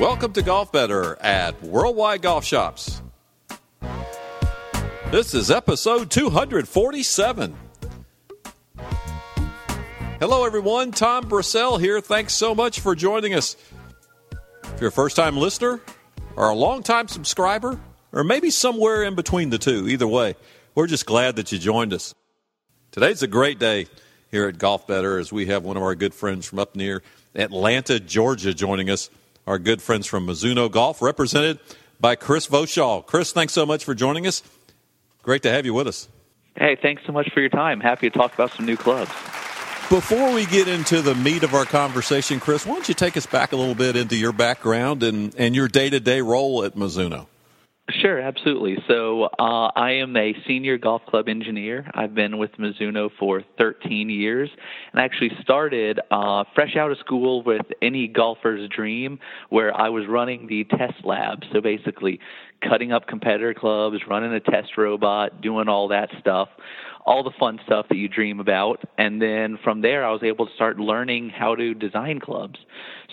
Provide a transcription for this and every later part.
Welcome to Golf Better at Worldwide Golf Shops. This is episode 247. Hello, everyone. Tom Brissell here. Thanks so much for joining us. If you're a first time listener or a long time subscriber, or maybe somewhere in between the two, either way, we're just glad that you joined us. Today's a great day here at Golf Better as we have one of our good friends from up near Atlanta, Georgia, joining us. Our good friends from Mizuno Golf, represented by Chris Voshall. Chris, thanks so much for joining us. Great to have you with us. Hey, thanks so much for your time. Happy to talk about some new clubs. Before we get into the meat of our conversation, Chris, why don't you take us back a little bit into your background and, and your day to day role at Mizuno? Sure, absolutely. So uh, I am a senior golf club engineer. I've been with Mizuno for 13 years, and actually started uh, fresh out of school with any golfer's dream, where I was running the test lab. So basically, cutting up competitor clubs, running a test robot, doing all that stuff all the fun stuff that you dream about and then from there I was able to start learning how to design clubs.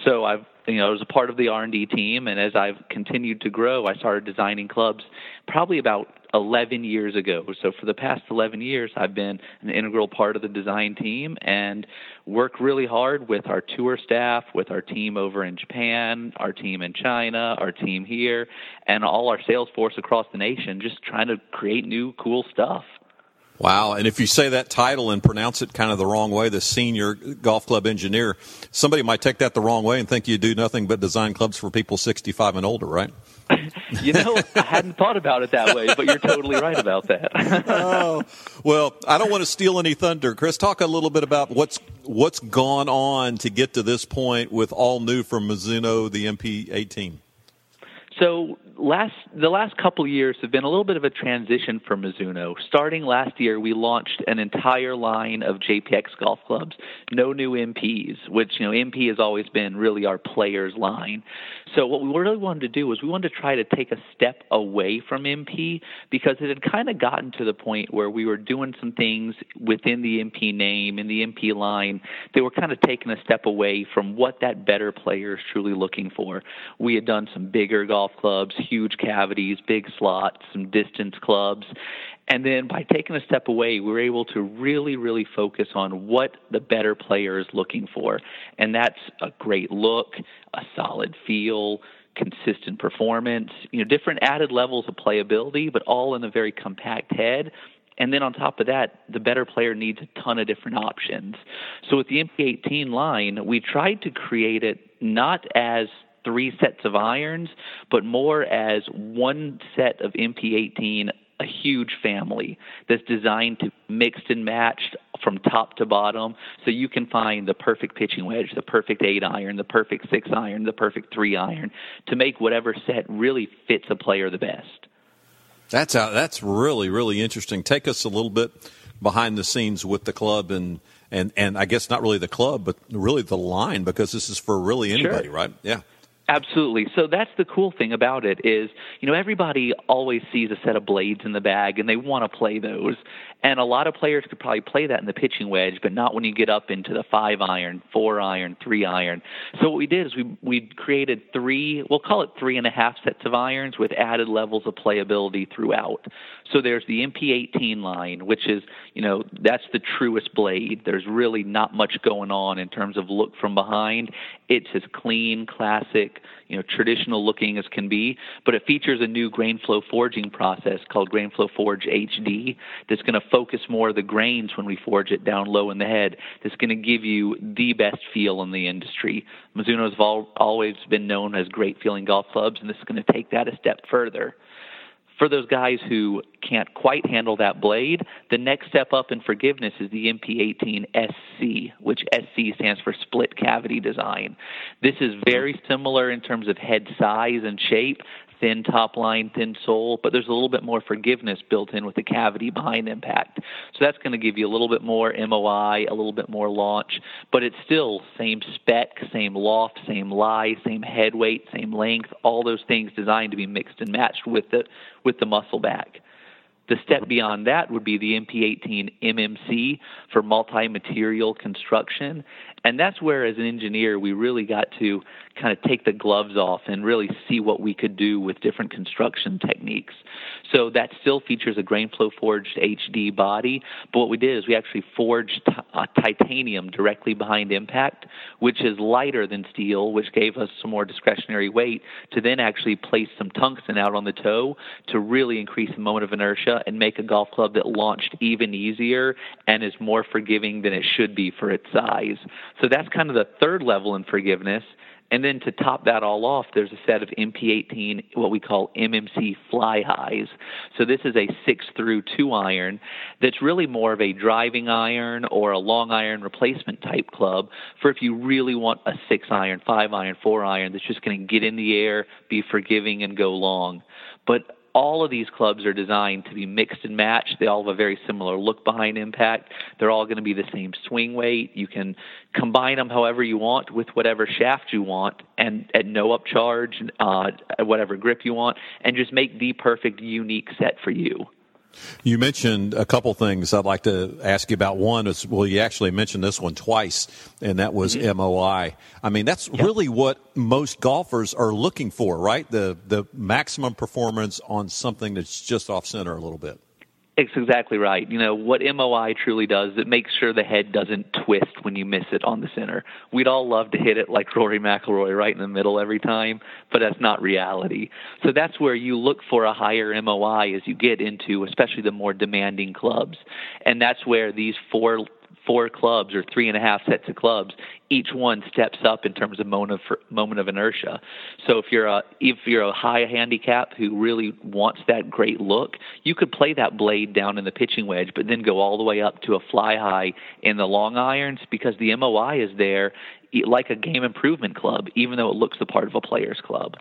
So I've you know, I was a part of the R&D team and as I've continued to grow, I started designing clubs probably about 11 years ago. So for the past 11 years, I've been an integral part of the design team and work really hard with our tour staff, with our team over in Japan, our team in China, our team here, and all our sales force across the nation just trying to create new cool stuff. Wow. And if you say that title and pronounce it kind of the wrong way, the senior golf club engineer, somebody might take that the wrong way and think you do nothing but design clubs for people 65 and older, right? you know, I hadn't thought about it that way, but you're totally right about that. oh, well, I don't want to steal any thunder. Chris, talk a little bit about what's what's gone on to get to this point with all new from Mizuno, the MP18. So last the last couple years have been a little bit of a transition for Mizuno. Starting last year, we launched an entire line of JPX golf clubs, no new MPs, which you know MP has always been really our players line. So what we really wanted to do was we wanted to try to take a step away from MP because it had kind of gotten to the point where we were doing some things within the MP name in the MP line. They were kind of taking a step away from what that better player is truly looking for. We had done some bigger golf clubs huge cavities, big slots, some distance clubs. And then by taking a step away, we were able to really, really focus on what the better player is looking for. And that's a great look, a solid feel, consistent performance, you know, different added levels of playability, but all in a very compact head. And then on top of that, the better player needs a ton of different options. So with the MP18 line, we tried to create it not as three sets of irons, but more as one set of MP18, a huge family that's designed to mixed and matched from top to bottom so you can find the perfect pitching wedge, the perfect eight iron, the perfect six iron, the perfect three iron to make whatever set really fits a player the best. That's how, that's really really interesting. Take us a little bit behind the scenes with the club and and and I guess not really the club, but really the line because this is for really anybody, sure. right? Yeah. Absolutely. So that's the cool thing about it is, you know, everybody always sees a set of blades in the bag and they want to play those. And a lot of players could probably play that in the pitching wedge, but not when you get up into the five iron, four iron, three iron. So what we did is we we created three, we'll call it three and a half sets of irons with added levels of playability throughout. So there's the MP18 line, which is, you know, that's the truest blade. There's really not much going on in terms of look from behind. It's as clean, classic, you know, traditional looking as can be, but it features a new grain flow forging process called Grain Flow Forge HD that's going to focus more of the grains when we forge it down low in the head. That's going to give you the best feel in the industry. Mizuno's always been known as great feeling golf clubs, and this is going to take that a step further. For those guys who can't quite handle that blade, the next step up in forgiveness is the MP18 SC, which SC stands for split cavity design. This is very similar in terms of head size and shape thin top line, thin sole, but there's a little bit more forgiveness built in with the cavity behind impact. So that's going to give you a little bit more MOI, a little bit more launch, but it's still same spec, same loft, same lie, same head weight, same length, all those things designed to be mixed and matched with the with the muscle back. The step beyond that would be the MP18 MMC for multi material construction. And that's where, as an engineer, we really got to kind of take the gloves off and really see what we could do with different construction techniques. So that still features a grain flow forged HD body, but what we did is we actually forged t- uh, titanium directly behind impact, which is lighter than steel, which gave us some more discretionary weight to then actually place some tungsten out on the toe to really increase the moment of inertia and make a golf club that launched even easier and is more forgiving than it should be for its size. So that's kind of the third level in forgiveness. And then to top that all off, there's a set of MP18, what we call MMC fly highs. So this is a six through two iron that's really more of a driving iron or a long iron replacement type club for if you really want a six iron, five iron, four iron that's just going to get in the air, be forgiving, and go long. But all of these clubs are designed to be mixed and matched. They all have a very similar look behind impact. They're all going to be the same swing weight. You can combine them however you want with whatever shaft you want and at no upcharge, uh, whatever grip you want, and just make the perfect unique set for you. You mentioned a couple things I'd like to ask you about. One is, well, you actually mentioned this one twice, and that was mm-hmm. MOI. I mean, that's yep. really what most golfers are looking for, right? The the maximum performance on something that's just off center a little bit. It's exactly right. You know, what MOI truly does, it makes sure the head doesn't twist when you miss it on the center. We'd all love to hit it like Rory McIlroy right in the middle every time, but that's not reality. So that's where you look for a higher MOI as you get into especially the more demanding clubs. And that's where these four four clubs or three and a half sets of clubs, each one steps up in terms of moment of, moment of inertia. So if you're a if you're a high handicap who really wants that great look, you could play that blade down in the pitching wedge, but then go all the way up to a fly high in the long irons because the MOI is there like a game improvement club, even though it looks the part of a player's club.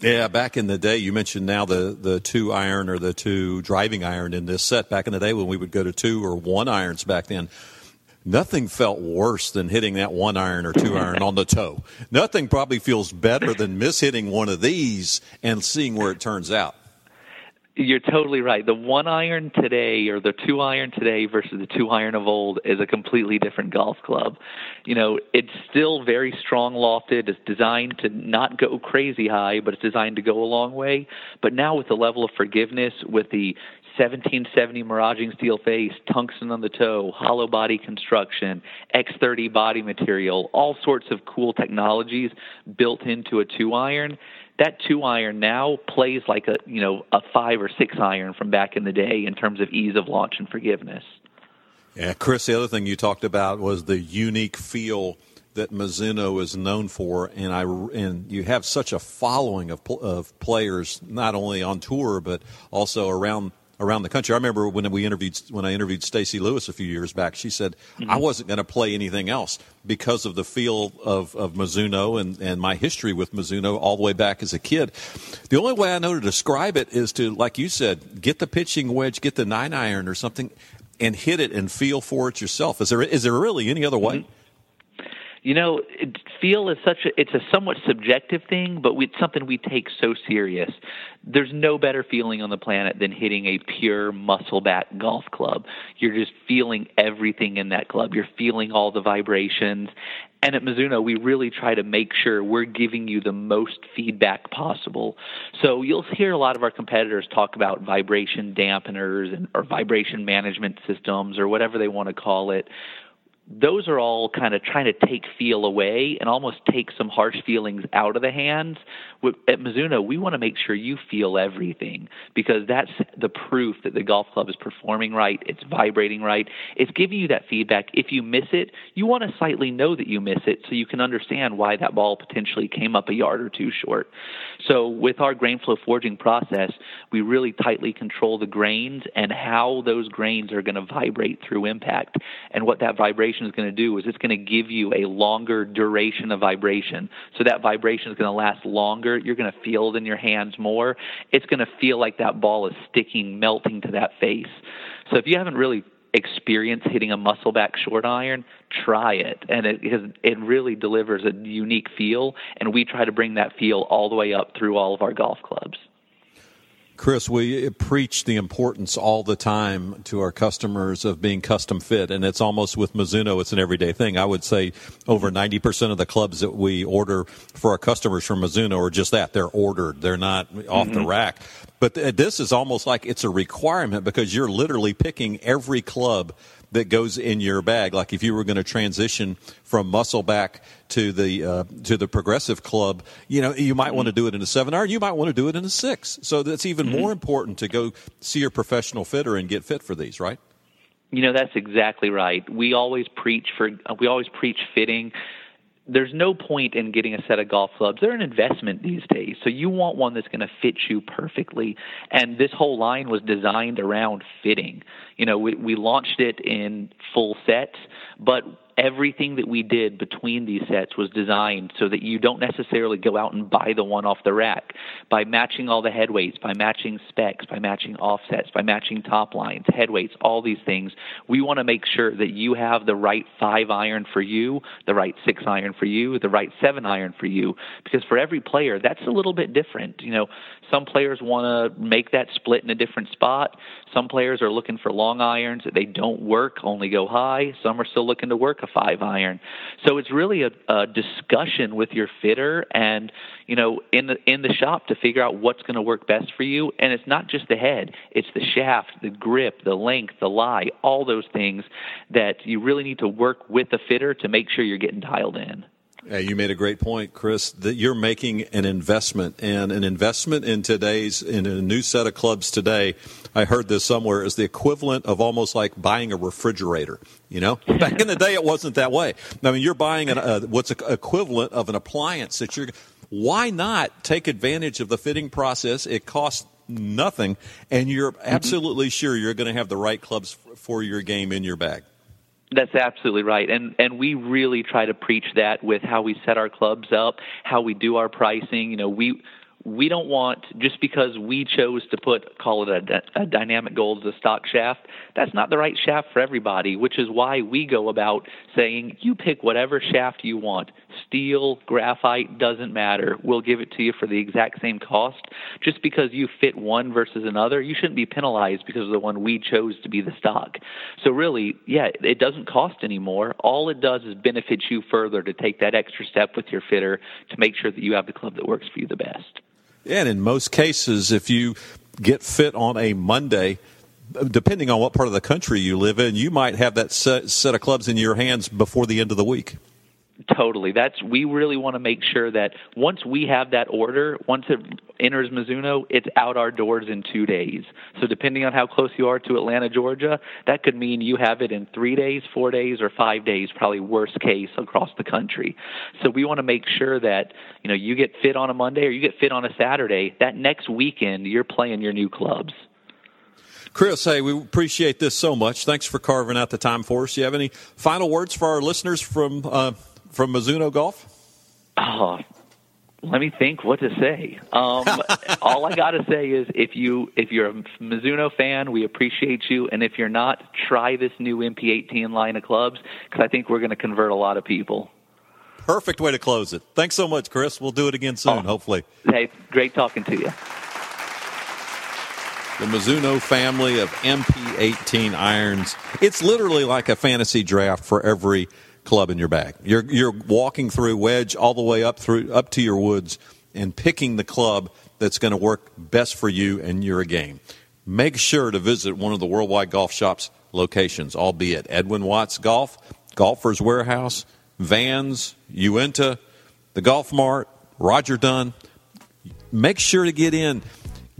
Yeah, back in the day, you mentioned now the, the two iron or the two driving iron in this set. Back in the day when we would go to two or one irons back then, Nothing felt worse than hitting that one iron or two iron on the toe. Nothing probably feels better than mishitting one of these and seeing where it turns out. You're totally right. The one iron today or the two iron today versus the two iron of old is a completely different golf club. You know, it's still very strong lofted. It's designed to not go crazy high, but it's designed to go a long way. But now with the level of forgiveness, with the 1770 maraging steel face, tungsten on the toe, hollow body construction, X30 body material, all sorts of cool technologies built into a two iron. That two iron now plays like a you know a five or six iron from back in the day in terms of ease of launch and forgiveness. Yeah, Chris. The other thing you talked about was the unique feel that Mizuno is known for, and I and you have such a following of of players not only on tour but also around around the country. I remember when we interviewed when I interviewed Stacy Lewis a few years back. She said mm-hmm. I wasn't going to play anything else because of the feel of, of Mizuno and, and my history with Mizuno all the way back as a kid. The only way I know to describe it is to, like you said, get the pitching wedge, get the nine iron or something, and hit it and feel for it yourself. Is there is there really any other way? Mm-hmm. You know, feel is such a it's a somewhat subjective thing, but we, it's something we take so serious. There's no better feeling on the planet than hitting a pure muscle back golf club. You're just feeling everything in that club. You're feeling all the vibrations. And at Mizuno, we really try to make sure we're giving you the most feedback possible. So you'll hear a lot of our competitors talk about vibration dampeners and or vibration management systems or whatever they want to call it those are all kind of trying to take feel away and almost take some harsh feelings out of the hands. At Mizuno, we want to make sure you feel everything because that's the proof that the golf club is performing right, it's vibrating right, it's giving you that feedback. If you miss it, you want to slightly know that you miss it so you can understand why that ball potentially came up a yard or two short. So with our grain flow forging process, we really tightly control the grains and how those grains are going to vibrate through impact and what that vibration vibration is going to do is it's going to give you a longer duration of vibration. So that vibration is going to last longer. You're going to feel it in your hands more. It's going to feel like that ball is sticking, melting to that face. So if you haven't really experienced hitting a muscle back short iron, try it. And it it really delivers a unique feel. And we try to bring that feel all the way up through all of our golf clubs. Chris, we preach the importance all the time to our customers of being custom fit, and it's almost with Mizuno, it's an everyday thing. I would say over 90% of the clubs that we order for our customers from Mizuno are just that. They're ordered, they're not off mm-hmm. the rack. But this is almost like it's a requirement because you're literally picking every club that goes in your bag. Like if you were going to transition from muscle back to the uh, to the progressive club, you know, you might mm-hmm. want to do it in a seven hour. You might want to do it in a six. So that's even mm-hmm. more important to go see your professional fitter and get fit for these, right? You know, that's exactly right. We always preach for we always preach fitting there's no point in getting a set of golf clubs. They're an investment these days. So you want one that's going to fit you perfectly. And this whole line was designed around fitting. You know, we, we launched it in full sets, but everything that we did between these sets was designed so that you don't necessarily go out and buy the one off the rack. By matching all the head weights, by matching specs, by matching offsets, by matching top lines, head weights, all these things, we want to make sure that you have the right five iron for you, the right six iron for you, the right seven iron for you. Because for every player, that's a little bit different. You know, some players want to make that split in a different spot. Some players are looking for long irons that they don't work, only go high. Some are still looking to work a five iron. So it's really a, a discussion with your fitter and you know in the in the shop to figure out what's going to work best for you. And it's not just the head; it's the shaft, the grip, the length, the lie, all those things that you really need to work with the fitter to make sure you're getting dialed in. Hey, you made a great point, Chris, that you're making an investment and an investment in today's, in a new set of clubs today. I heard this somewhere is the equivalent of almost like buying a refrigerator. You know, back in the day, it wasn't that way. I mean, you're buying an, uh, what's equivalent of an appliance that you're, why not take advantage of the fitting process? It costs nothing and you're mm-hmm. absolutely mm-hmm. sure you're going to have the right clubs for your game in your bag. That's absolutely right. And and we really try to preach that with how we set our clubs up, how we do our pricing. You know, we we don't want just because we chose to put call it a, a, dynamic gold as a stock shaft that's not the right shaft for everybody which is why we go about saying you pick whatever shaft you want. Steel graphite doesn't matter. We'll give it to you for the exact same cost. Just because you fit one versus another you shouldn't be penalized because of the one we chose to be the stock. So really yeah it doesn't cost anymore. All it does is benefit you further to take that extra step with your fitter to make sure that you have the club that works for you the best and in most cases, if you get fit on a Monday, depending on what part of the country you live in, you might have that set, set of clubs in your hands before the end of the week. Totally. That's we really want to make sure that once we have that order, once it enters Mizuno, it's out our doors in two days. So depending on how close you are to Atlanta, Georgia, that could mean you have it in three days, four days, or five days, probably worst case across the country. So we want to make sure that you know you get fit on a Monday or you get fit on a Saturday. That next weekend, you're playing your new clubs. Chris, hey, we appreciate this so much. Thanks for carving out the time for us. Do you have any final words for our listeners from uh, from Mizuno Golf? Oh, let me think what to say. Um, all I got to say is if you if you're a Mizuno fan, we appreciate you, and if you're not, try this new MP18 line of clubs because I think we're going to convert a lot of people. Perfect way to close it. Thanks so much, Chris. We'll do it again soon, oh, hopefully. Hey, great talking to you. The Mizuno family of MP18 irons. It's literally like a fantasy draft for every club in your bag. You're you're walking through wedge all the way up through up to your woods and picking the club that's going to work best for you and your game. Make sure to visit one of the Worldwide Golf Shops locations, albeit Edwin Watts Golf, Golfers Warehouse, Vans, Uinta, the Golf Mart, Roger Dunn. Make sure to get in.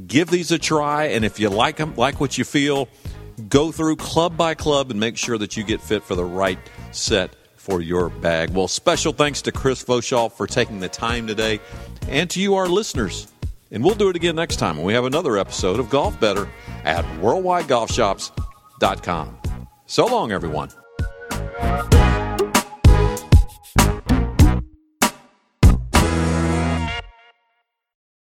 Give these a try, and if you like them, like what you feel, go through club by club and make sure that you get fit for the right set for your bag. Well, special thanks to Chris Voshall for taking the time today and to you, our listeners. And we'll do it again next time when we have another episode of Golf Better at worldwidegolfshops.com. So long, everyone.